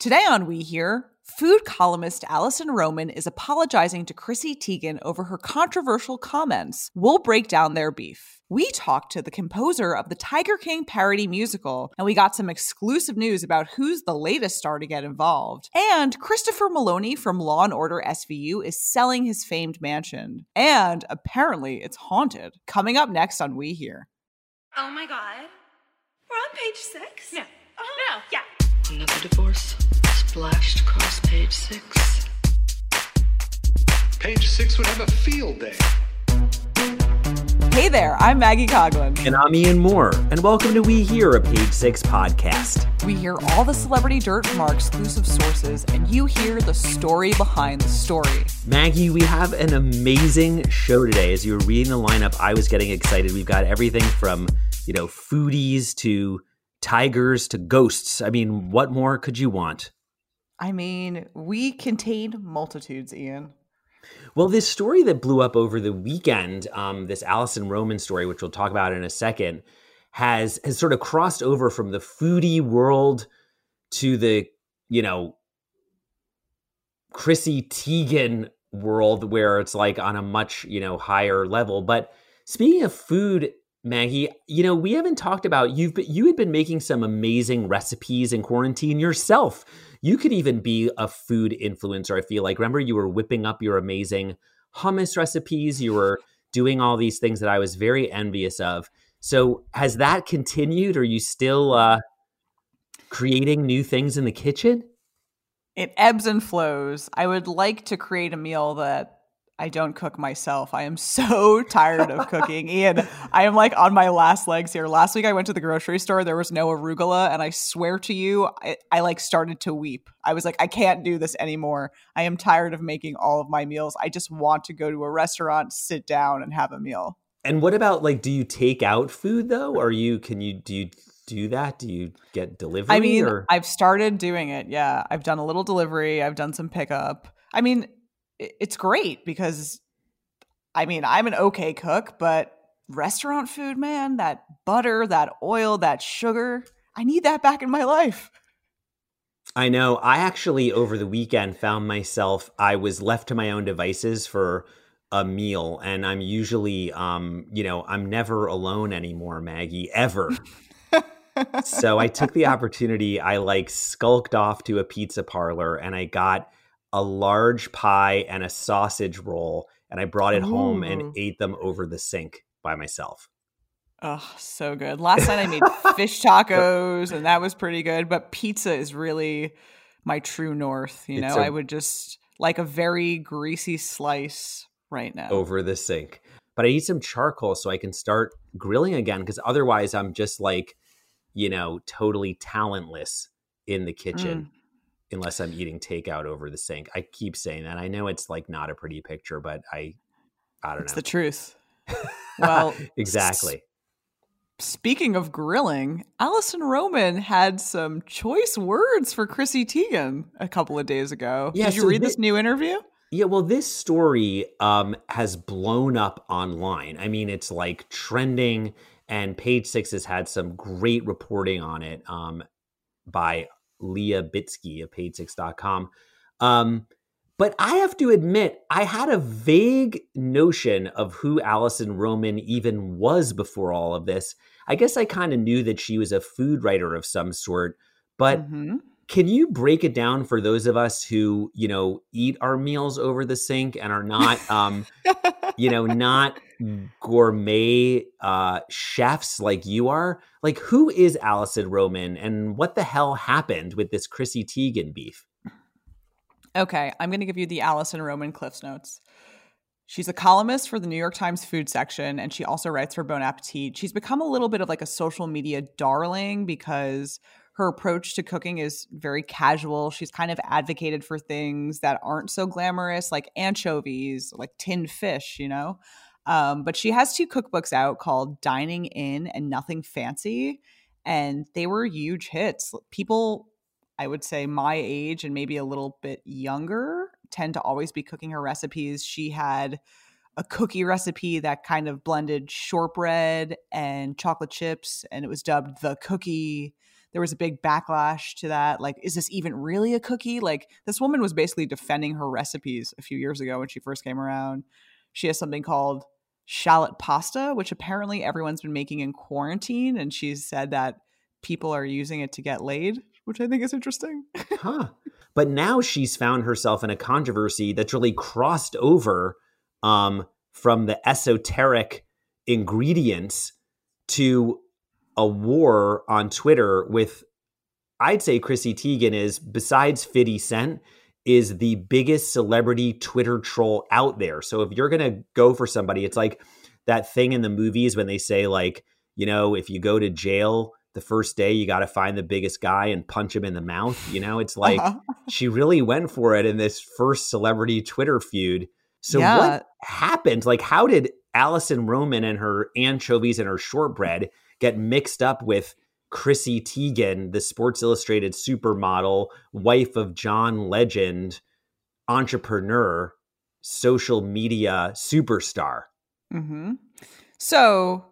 Today on We Hear, food columnist Alison Roman is apologizing to Chrissy Teigen over her controversial comments. We'll break down their beef. We talked to the composer of the Tiger King parody musical, and we got some exclusive news about who's the latest star to get involved. And Christopher Meloni from Law and Order SVU is selling his famed mansion. And apparently it's haunted. Coming up next on We Hear. Oh my god. We're on page six? No. Uh-huh. No. Yeah. Another divorce splashed across page six. Page six would have a field day. Hey there, I'm Maggie Coughlin. And I'm Ian Mohr, and welcome to We Hear, a Page Six podcast. We hear all the celebrity dirt from our exclusive sources, and you hear the story behind the story. Maggie, we have an amazing show today. As you were reading the lineup, I was getting excited. We've got everything from, you know, foodies to tigers to ghosts. I mean, what more could you want? I mean, we contain multitudes, Ian. Well, this story that blew up over the weekend, um, this Alison Roman story, which we'll talk about in a second, has has sort of crossed over from the foodie world to the, you know, Chrissy Teigen world where it's like on a much, you know, higher level. But speaking of food, Maggie, you know, we haven't talked about you've been, you had been making some amazing recipes in quarantine yourself. You could even be a food influencer, I feel like. Remember you were whipping up your amazing hummus recipes, you were doing all these things that I was very envious of. So, has that continued? Are you still uh creating new things in the kitchen? It ebbs and flows. I would like to create a meal that I don't cook myself. I am so tired of cooking. Ian, I am like on my last legs here. Last week I went to the grocery store, there was no arugula, and I swear to you, I, I like started to weep. I was like, I can't do this anymore. I am tired of making all of my meals. I just want to go to a restaurant, sit down, and have a meal. And what about like do you take out food though? Or you can you do you do that? Do you get delivery? I mean, or? I've started doing it. Yeah. I've done a little delivery, I've done some pickup. I mean, it's great because I mean, I'm an okay cook, but restaurant food, man, that butter, that oil, that sugar, I need that back in my life. I know. I actually over the weekend found myself I was left to my own devices for a meal and I'm usually um, you know, I'm never alone anymore, Maggie, ever. so I took the opportunity, I like skulked off to a pizza parlor and I got a large pie and a sausage roll and I brought it Ooh. home and ate them over the sink by myself. Oh, so good. Last night I made fish tacos and that was pretty good, but pizza is really my true north, you know. A, I would just like a very greasy slice right now. Over the sink. But I need some charcoal so I can start grilling again because otherwise I'm just like, you know, totally talentless in the kitchen. Mm unless I'm eating takeout over the sink. I keep saying that. I know it's like not a pretty picture, but I I don't it's know. It's the truth. Well, exactly. S- speaking of grilling, Alison Roman had some choice words for Chrissy Teigen a couple of days ago. Yeah, Did you so read this, this new interview? Yeah, well, this story um, has blown up online. I mean, it's like trending, and Page Six has had some great reporting on it um, by Leah Bitsky of page6.com. Um, but I have to admit, I had a vague notion of who Alison Roman even was before all of this. I guess I kind of knew that she was a food writer of some sort, but mm-hmm. can you break it down for those of us who, you know, eat our meals over the sink and are not, um, you know, not gourmet uh, chefs like you are. Like, who is Alison Roman and what the hell happened with this Chrissy Teigen beef? Okay, I'm going to give you the Alison Roman Cliffs Notes. She's a columnist for the New York Times food section, and she also writes for Bon Appetit. She's become a little bit of like a social media darling because her approach to cooking is very casual. She's kind of advocated for things that aren't so glamorous, like anchovies, like tinned fish, you know? Um, but she has two cookbooks out called Dining In and Nothing Fancy. And they were huge hits. People, I would say my age and maybe a little bit younger, tend to always be cooking her recipes. She had a cookie recipe that kind of blended shortbread and chocolate chips, and it was dubbed the cookie. there was a big backlash to that. Like, is this even really a cookie? Like, this woman was basically defending her recipes a few years ago when she first came around. She has something called shallot pasta, which apparently everyone's been making in quarantine. And she said that people are using it to get laid, which I think is interesting. huh. But now she's found herself in a controversy that's really crossed over um, from the esoteric ingredients to a war on Twitter with, I'd say Chrissy Teigen is, besides 50 Cent, is the biggest celebrity Twitter troll out there. So if you're going to go for somebody, it's like that thing in the movies when they say, like, you know, if you go to jail, the first day you got to find the biggest guy and punch him in the mouth. You know, it's like uh-huh. she really went for it in this first celebrity Twitter feud. So yeah. what happened? Like, how did Alison Roman and her anchovies and her shortbread get mixed up with Chrissy Teigen, the Sports Illustrated supermodel, wife of John Legend, entrepreneur, social media superstar? Mm-hmm. So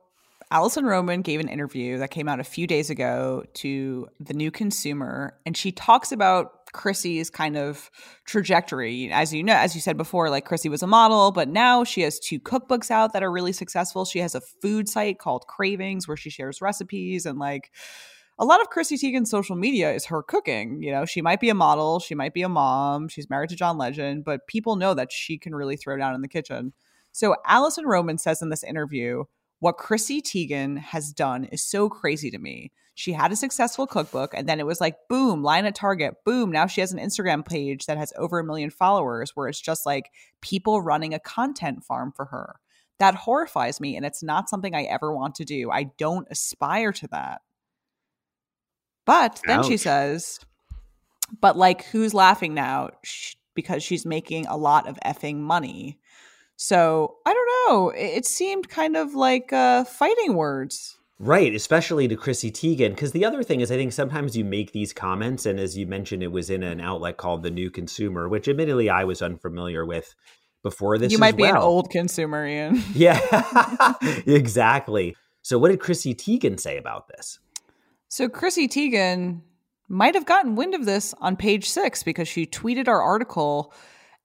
Alison Roman gave an interview that came out a few days ago to the new consumer, and she talks about Chrissy's kind of trajectory. As you know, as you said before, like Chrissy was a model, but now she has two cookbooks out that are really successful. She has a food site called Cravings where she shares recipes and like a lot of Chrissy Teigen's social media is her cooking. You know, she might be a model, she might be a mom, she's married to John Legend, but people know that she can really throw down in the kitchen. So Alison Roman says in this interview, what Chrissy Teigen has done is so crazy to me. She had a successful cookbook, and then it was like, boom, line at Target, boom. Now she has an Instagram page that has over a million followers where it's just like people running a content farm for her. That horrifies me, and it's not something I ever want to do. I don't aspire to that. But then Ouch. she says, but like, who's laughing now? because she's making a lot of effing money. So I don't know. It, it seemed kind of like uh, fighting words. Right, especially to Chrissy Teigen. Because the other thing is, I think sometimes you make these comments, and as you mentioned, it was in an outlet called The New Consumer, which admittedly I was unfamiliar with before this. You might be well. an old consumer, Ian. yeah, exactly. So, what did Chrissy Teigen say about this? So, Chrissy Teigen might have gotten wind of this on page six because she tweeted our article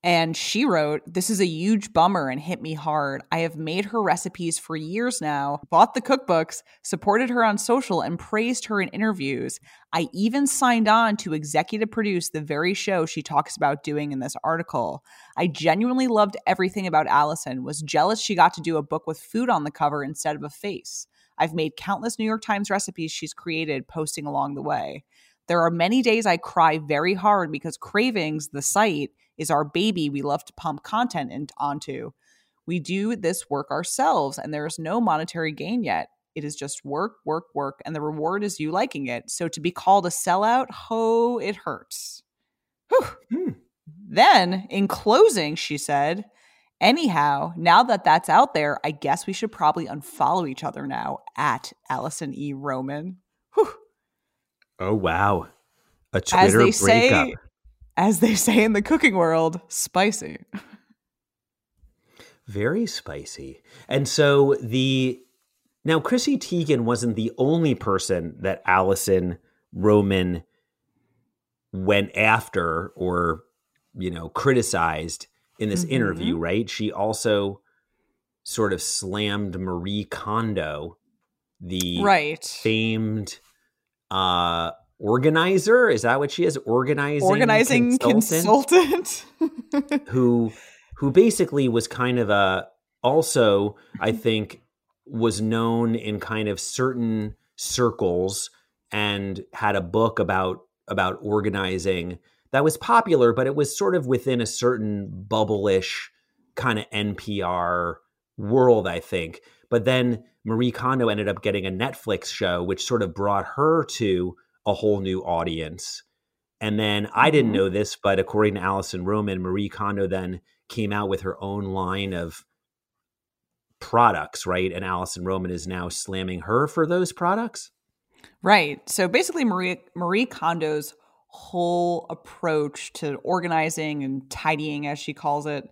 and she wrote, This is a huge bummer and hit me hard. I have made her recipes for years now, bought the cookbooks, supported her on social, and praised her in interviews. I even signed on to executive produce the very show she talks about doing in this article. I genuinely loved everything about Alison, was jealous she got to do a book with food on the cover instead of a face. I've made countless New York Times recipes she's created, posting along the way. There are many days I cry very hard because Cravings, the site, is our baby we love to pump content in, onto. We do this work ourselves and there is no monetary gain yet. It is just work, work, work, and the reward is you liking it. So to be called a sellout, ho, it hurts. Hmm. Then, in closing, she said, Anyhow, now that that's out there, I guess we should probably unfollow each other now at Alison E. Roman. Oh wow. A Twitter breakup. Say, as they say in the cooking world, spicy. Very spicy. And so the now Chrissy Teigen wasn't the only person that Alison Roman went after or you know criticized in this mm-hmm. interview, right? She also sort of slammed Marie Kondo, the right famed uh organizer? Is that what she is? Organizing organizing consultant, consultant. who who basically was kind of a also i think was known in kind of certain circles and had a book about about organizing that was popular but it was sort of within a certain bubble-ish kind of npr world i think. But then Marie Kondo ended up getting a Netflix show, which sort of brought her to a whole new audience. And then I didn't mm-hmm. know this, but according to Alison Roman, Marie Kondo then came out with her own line of products, right? And Alison Roman is now slamming her for those products. Right. So basically, Marie Marie Kondo's whole approach to organizing and tidying, as she calls it,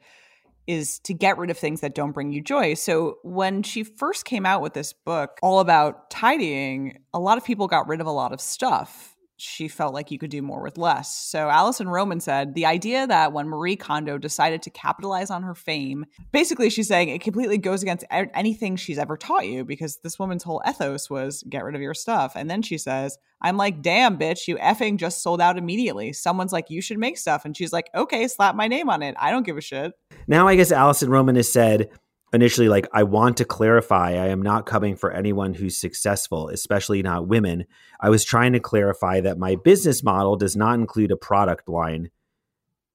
is to get rid of things that don't bring you joy. So when she first came out with this book all about tidying, a lot of people got rid of a lot of stuff she felt like you could do more with less. So Alison Roman said the idea that when Marie Kondo decided to capitalize on her fame, basically she's saying it completely goes against anything she's ever taught you because this woman's whole ethos was get rid of your stuff. And then she says, I'm like, damn, bitch, you effing just sold out immediately. Someone's like, you should make stuff. And she's like, okay, slap my name on it. I don't give a shit. Now I guess Alison Roman has said, initially like i want to clarify i am not coming for anyone who's successful especially not women i was trying to clarify that my business model does not include a product line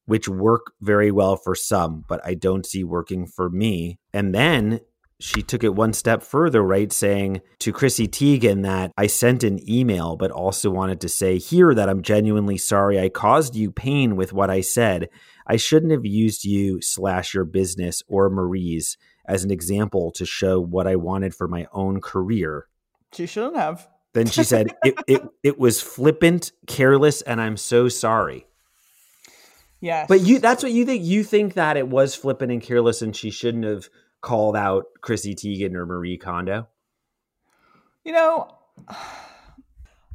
which work very well for some but i don't see working for me and then she took it one step further, right? Saying to Chrissy Teigen that I sent an email, but also wanted to say here that I'm genuinely sorry I caused you pain with what I said. I shouldn't have used you slash your business or Marie's as an example to show what I wanted for my own career. She shouldn't have. Then she said, it, it, it was flippant, careless, and I'm so sorry. Yes. But you that's what you think. You think that it was flippant and careless and she shouldn't have called out Chrissy Teigen or Marie Kondo? You know,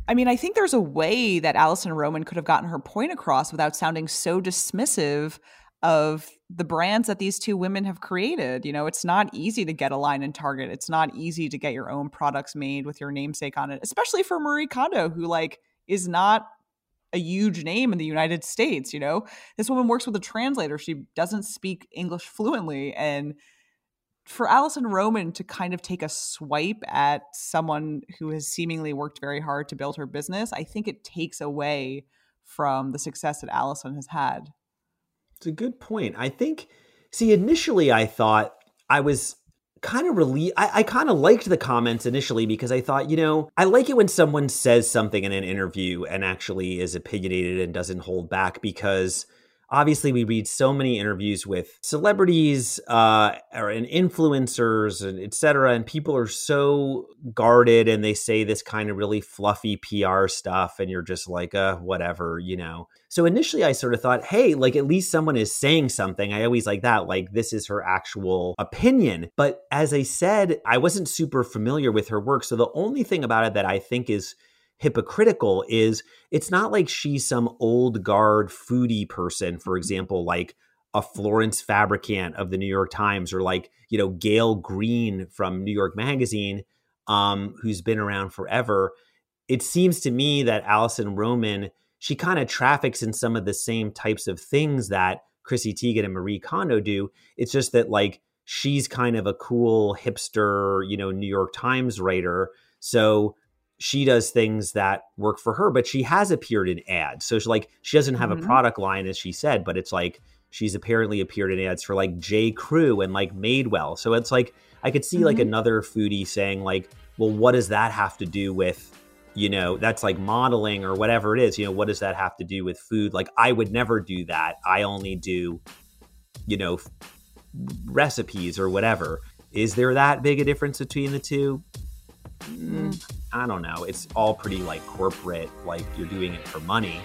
I mean, I think there's a way that Alison Roman could have gotten her point across without sounding so dismissive of the brands that these two women have created. You know, it's not easy to get a line in Target. It's not easy to get your own products made with your namesake on it, especially for Marie Kondo, who like is not a huge name in the United States, you know. This woman works with a translator. She doesn't speak English fluently and for Alison Roman to kind of take a swipe at someone who has seemingly worked very hard to build her business, I think it takes away from the success that Alison has had. It's a good point. I think, see, initially I thought I was kind of relieved. I, I kind of liked the comments initially because I thought, you know, I like it when someone says something in an interview and actually is opinionated and doesn't hold back because obviously we read so many interviews with celebrities uh, or and influencers and etc and people are so guarded and they say this kind of really fluffy pr stuff and you're just like uh whatever you know? So initially i sort of thought hey like at least someone is saying something. I always like that like this is her actual opinion. But as i said i wasn't super familiar with her work. So the only thing about it that i think is hypocritical is it's not like she's some old guard foodie person, for mm-hmm. example, like a Florence Fabricant of the New York Times or like, you know, Gael Greene from New York Magazine, um, who's been around forever. It seems to me that Alison Roman, she kind of traffics in some of the same types of things that Chrissy Teigen and Marie Kondo do. It's just that like she's kind of a cool hipster, you know, New York Times writer. So she does things that work for her, but she has appeared in ads. So she's like she doesn't have mm-hmm. a product line as she said, but it's like she's apparently appeared in ads for like J. Crew and like Madewell. So it's like I could see mm-hmm. like another foodie saying like, well, what does that have to do with you know that's like modeling or whatever it is you know what does that have to do with food like i would never do that i only do you know f- recipes or whatever is there that big a difference between the two mm, I don't know. It's all pretty like corporate, like you're doing it for money.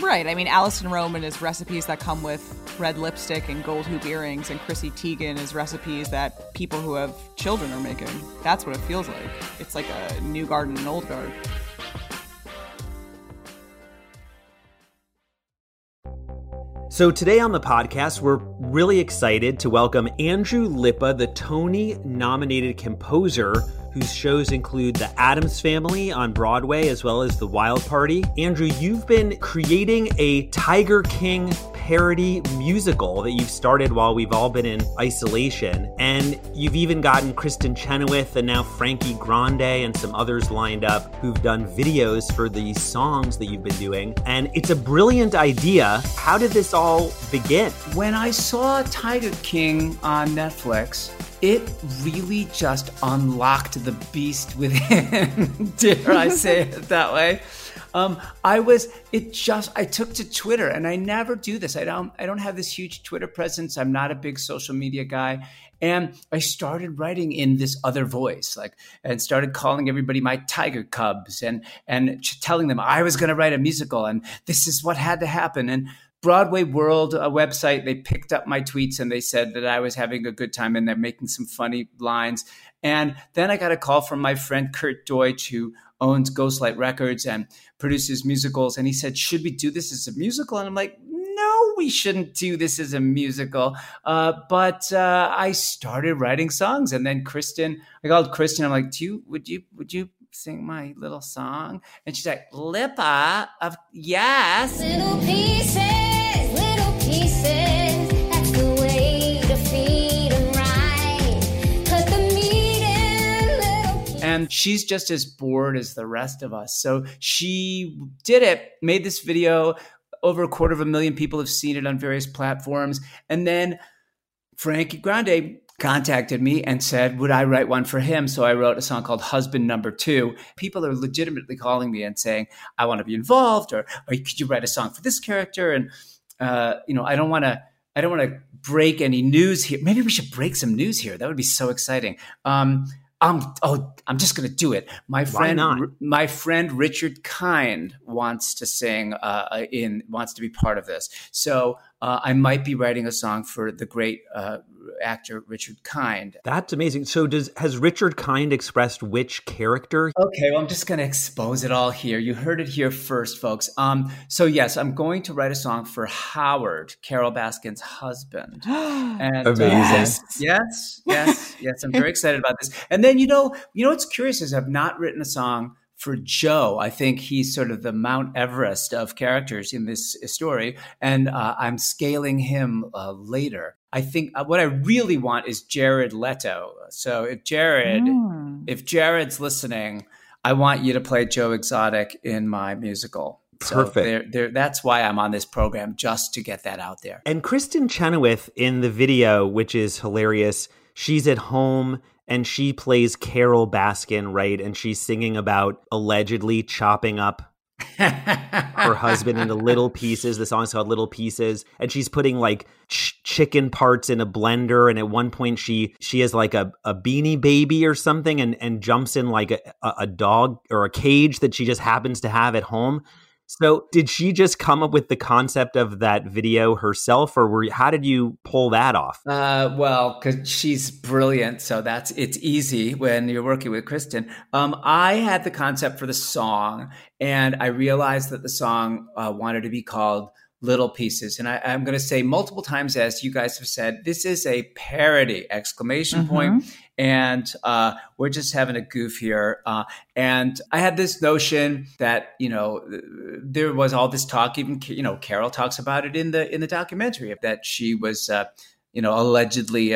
Right. I mean, Alison Roman is recipes that come with red lipstick and gold hoop earrings, and Chrissy Teigen is recipes that people who have children are making. That's what it feels like. It's like a new garden and old garden. So, today on the podcast, we're really excited to welcome Andrew Lippa, the Tony nominated composer whose shows include The Addams Family on Broadway as well as The Wild Party. Andrew, you've been creating a Tiger King parody musical that you've started while we've all been in isolation. And you've even gotten Kristin Chenoweth and now Frankie Grande and some others lined up who've done videos for these songs that you've been doing. And it's a brilliant idea. How did this all begin? When I saw Tiger King on Netflix, it really just unlocked the beast within. Dare I say it that way? Um, I was it just I took to Twitter and I never do this. I don't I don't have this huge Twitter presence. I'm not a big social media guy. And I started writing in this other voice, like, and started calling everybody my tiger cubs and and telling them I was going to write a musical and this is what had to happen. And Broadway World a website. They picked up my tweets and they said that I was having a good time and they're making some funny lines. And then I got a call from my friend Kurt Deutsch, who owns Ghostlight Records and produces musicals. And he said, Should we do this as a musical? And I'm like, No, we shouldn't do this as a musical. Uh, but uh, I started writing songs. And then Kristin, I called Kristin. I'm like, Do you, would you, would you sing my little song? And she's like, Lippa, of yes. Little pieces, little pieces. She's just as bored as the rest of us. So she did it, made this video. Over a quarter of a million people have seen it on various platforms. And then Frankie Grande contacted me and said, Would I write one for him? So I wrote a song called Husband Number Two. People are legitimately calling me and saying, I want to be involved, or, or could you write a song for this character? And, uh, you know, I don't want to. I don't want to break any news here. Maybe we should break some news here. That would be so exciting. Um, I'm oh, I'm just gonna do it. My friend, my friend Richard Kind wants to sing uh, in wants to be part of this. So uh, I might be writing a song for the great uh, actor Richard Kind. That's amazing. So does has Richard Kind expressed which character? Okay, well, I'm just going to expose it all here. You heard it here first, folks. Um, so yes, I'm going to write a song for Howard, Carole Baskin's husband. And uh, Amazing. yes, yes, yes, yes. I'm very excited about this. And then you know, you know what's curious is I've not written a song for Joe. I think he's sort of the Mount Everest of characters in this story, and uh, I'm scaling him uh, later. I think uh, what I really want is Jared Leto. So if Jared, Mm. if Jared's listening, I want you to play Joe Exotic in my musical. So Perfect. there- there- that's why I'm on this program, just to get that out there. And Kristin Chenoweth in the video, which is hilarious, she's at home and she plays Carole Baskin, right? And she's singing about allegedly chopping up her husband into little pieces. The song's called Little Pieces, and she's putting like ch- chicken parts in a blender. And at one point, she she has like a, a beanie baby or something, and and jumps in like a, a a dog or a cage that she just happens to have at home. So, did she just come up with the concept of that video herself, or were how did you pull that off? Uh, well, because she's brilliant, so that's it's easy when you're working with Kristin. Um, I had the concept for the song, and I realized that the song uh, wanted to be called "Little Pieces," and I, I'm going to say multiple times, as you guys have said, this is a parody! Exclamation point. And uh, we're just having a goof here. Uh, and I had this notion that you know there was all this talk. Even you know Carol talks about it in the in the documentary that she was uh, you know allegedly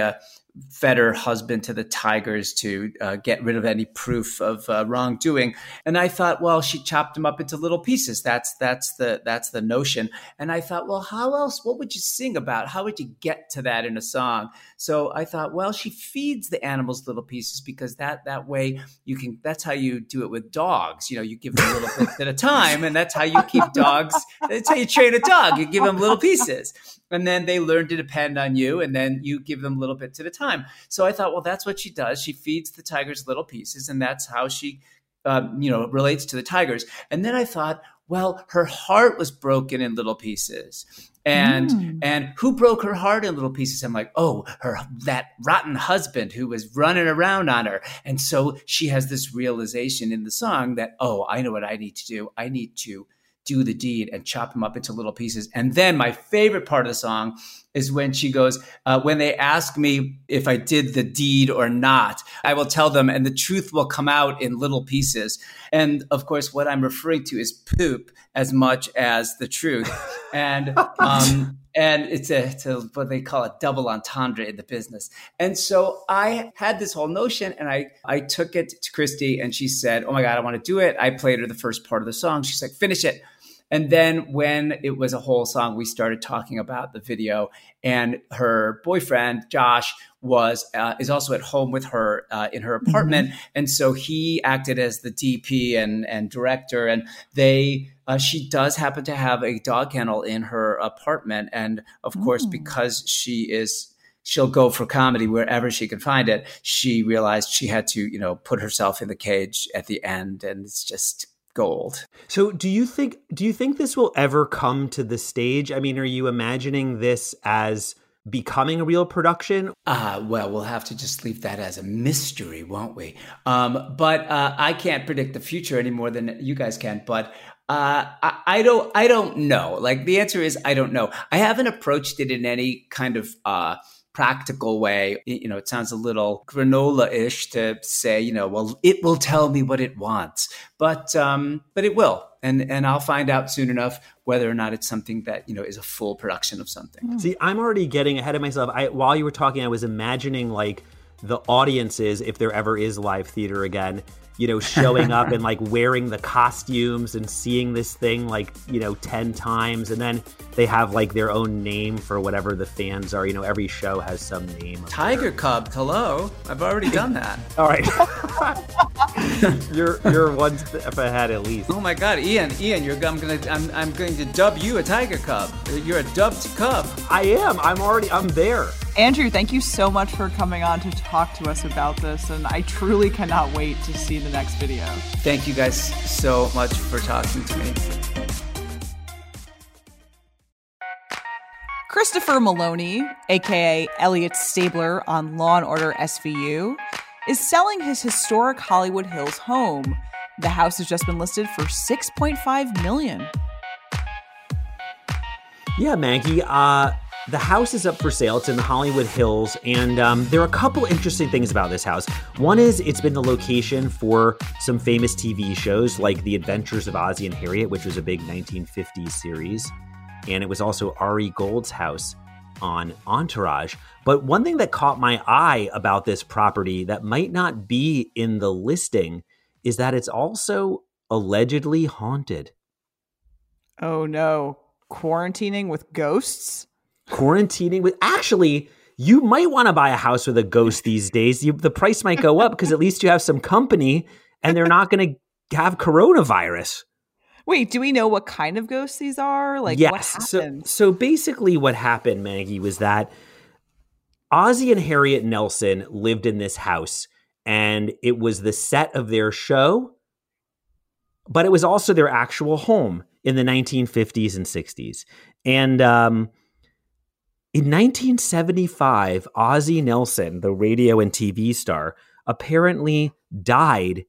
fed her husband to the tigers to uh, get rid of any proof of uh, wrongdoing. And I thought, well, she chopped him up into little pieces. That's that's the that's the notion. And I thought, well, how else? What would you sing about? How would you get to that in a song? So I thought, well, she feeds the animals little pieces because that that way you can. That's how you do it with dogs. You know, you give them little bits at a time, and that's how you keep dogs. That's how you train a dog. You give them little pieces, and then they learn to depend on you, and then you give them a little bit at a time. So I thought, well, that's what she does. She feeds the tigers little pieces, and that's how she, um, you know, relates to the tigers. And then I thought, well, her heart was broken in little pieces. And Mm. and who broke her heart in little pieces? I'm like, oh, her that rotten husband who was running around on her. And so she has this realization in the song that, oh, I know what I need to do. I need to do the deed and chop him up into little pieces. And then my favorite part of the song is when she goes, uh, when they ask me if I did the deed or not, I will tell them, and the truth will come out in little pieces. And of course, what I'm referring to is poop as much as the truth. And um, and it's a, it's a what they call a double entendre in the business. And so I had this whole notion, and I I took it to Christy, and she said, "Oh my god, I want to do it." I played her the first part of the song. She's like, "Finish it." And then when it was a whole song, we started talking about the video, and her boyfriend Josh was uh, is also at home with her uh, in her apartment, and so he acted as the DP and and director, and they. Uh, she does happen to have a dog kennel in her apartment, and of course, because she is she'll go for comedy wherever she can find it. She realized she had to, you know, put herself in the cage at the end, and it's just gold. So do you think do you think this will ever come to the stage? I mean, are you imagining this as becoming a real production? Uh, well, we'll have to just leave that as a mystery, won't we? Um, but uh, I can't predict the future any more than you guys can. But uh, I, I don't, I don't know. Like the answer is, I don't know. I haven't approached it in any kind of uh, practical way. You know, it sounds a little granola-ish to say, you know, well, it will tell me what it wants, but um, but it will, and and I'll find out soon enough whether or not it's something that you know is a full production of something. See, I'm already getting ahead of myself. I while you were talking, I was imagining like the audiences, if there ever is live theater again, you know, showing up and like wearing the costumes and seeing this thing like, you know, 10 times. And then they have like their own name for whatever the fans are. You know, every show has some name. Tiger Cub, hello. I've already done that. All right. you're you're one step ahead at least. Oh my God, Ian, Ian, you're I'm gonna I'm, I'm going to dub you a tiger cub. You're a dubbed cub. I am. I'm already I'm there. Andrew, thank you so much for coming on to talk to us about this, and I truly cannot wait to see the next video. Thank you guys so much for talking to me. Christopher Meloni, aka Elliot Stabler on Law and Order SVU, is selling his historic Hollywood Hills home. The house has just been listed for 6.5 million. Yeah, Maggie. Uh, the house is up for sale. It's in the Hollywood Hills, and um, there are a couple interesting things about this house. One is it's been the location for some famous TV shows like The Adventures of Ozzie and Harriet, which was a big 1950s series, and it was also Ari Gold's house on Entourage. But one thing that caught my eye about this property that might not be in the listing is that it's also allegedly haunted. Oh no, quarantining with ghosts? Quarantining with actually you might want to buy a house with a ghost these days. You, the price might go up because at least you have some company and they're not going to have coronavirus. Wait, do we know what kind of ghosts these are? Like what yes so, so basically what happened maggie was that ozzie and harriet nelson lived in this house and it was the set of their show but it was also their actual home in the 1950s and 60s and um in 1975, Ozzie Nelson, the radio and TV star, apparently died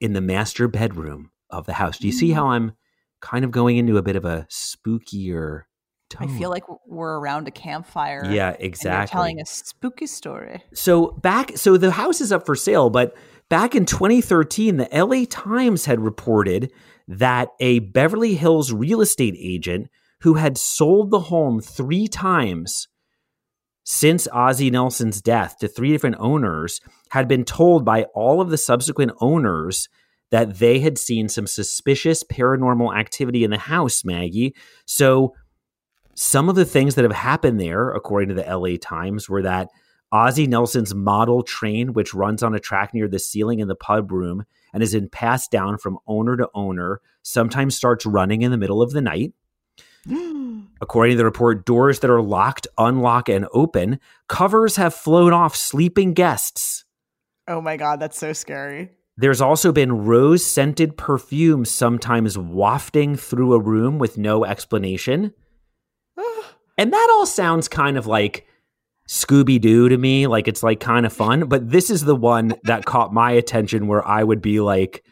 in the master bedroom of the house. Do you see mm. how I'm kind of going into a bit of a spookier tone? I feel like we're around a campfire. Yeah, exactly. telling a spooky story. So back, so the house is up for sale, but back in 2013, the LA Times had reported that a Beverly Hills real estate agent who had sold the home three times since Ozzie Nelson's death to three different owners had been told by all of the subsequent owners that they had seen some suspicious paranormal activity in the house, Maggie. So some of the things that have happened there, according to the LA Times, were that Ozzie Nelson's model train, which runs on a track near the ceiling in the pub room and has been passed down from owner to owner, sometimes starts running in the middle of the night. According to the report, doors that are locked unlock and open. Covers have flown off sleeping guests. Oh my god, that's so scary. There's also been rose scented perfume sometimes wafting through a room with no explanation. and that all sounds kind of like Scooby Doo to me. Like it's like kind of fun. But this is the one that caught my attention where I would be like,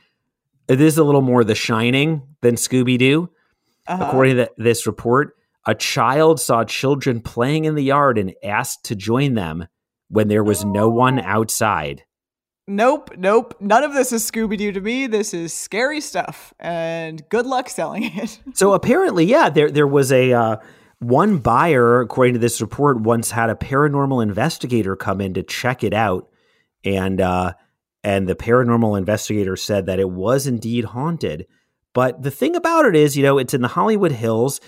this is a little more The Shining than Scooby Doo. Uh-huh. According to th- this report, a child saw children playing in the yard and asked to join them when there was no one outside. Nope, nope. None of this is Scooby Doo to me. This is scary stuff, and good luck selling it. So apparently, yeah, there there was a uh, one buyer, according to this report, once had a paranormal investigator come in to check it out, and uh, and the paranormal investigator said that it was indeed haunted. But the thing about it is, you know, it's in the Hollywood Hills,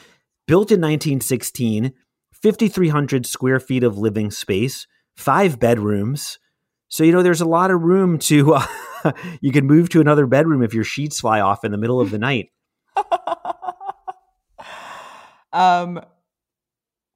built in 1916, 5,300 square feet of living space, five bedrooms. So, you know, there's a lot of room to, uh, you can move to another bedroom if your sheets fly off in the middle of the night. um,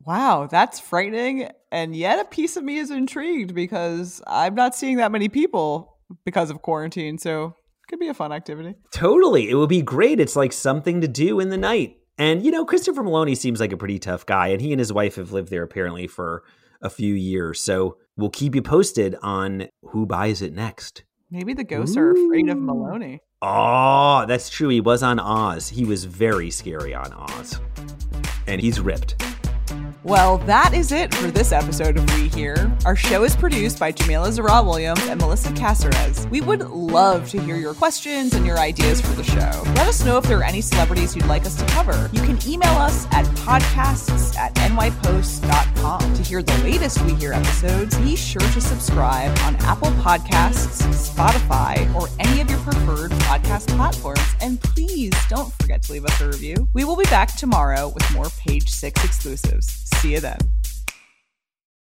wow, that's frightening, and yet a piece of me is intrigued because I'm not seeing that many people because of quarantine. So it Could be a fun activity. Totally. It would be great. It's like something to do in the night. And, you know, Christopher Meloni seems like a pretty tough guy, and he and his wife have lived there apparently for a few years. So we'll keep you posted on who buys it next. Maybe the ghosts are afraid of Meloni. Oh, that's true. He was on Oz. He was very scary on Oz. And he's ripped. Well, that is it for this episode of We Hear. Our show is produced by Jamila Zara Williams and Melissa Caceres. We would love to hear your questions and your ideas for the show. Let us know if there are any celebrities you'd like us to cover. You can email us at podcasts at nypost.com. To hear the latest We Hear episodes, be sure to subscribe on Apple Podcasts, Spotify, or any of your preferred podcast platforms. And please don't forget to leave us a review. We will be back tomorrow with more Page Six exclusives see you then.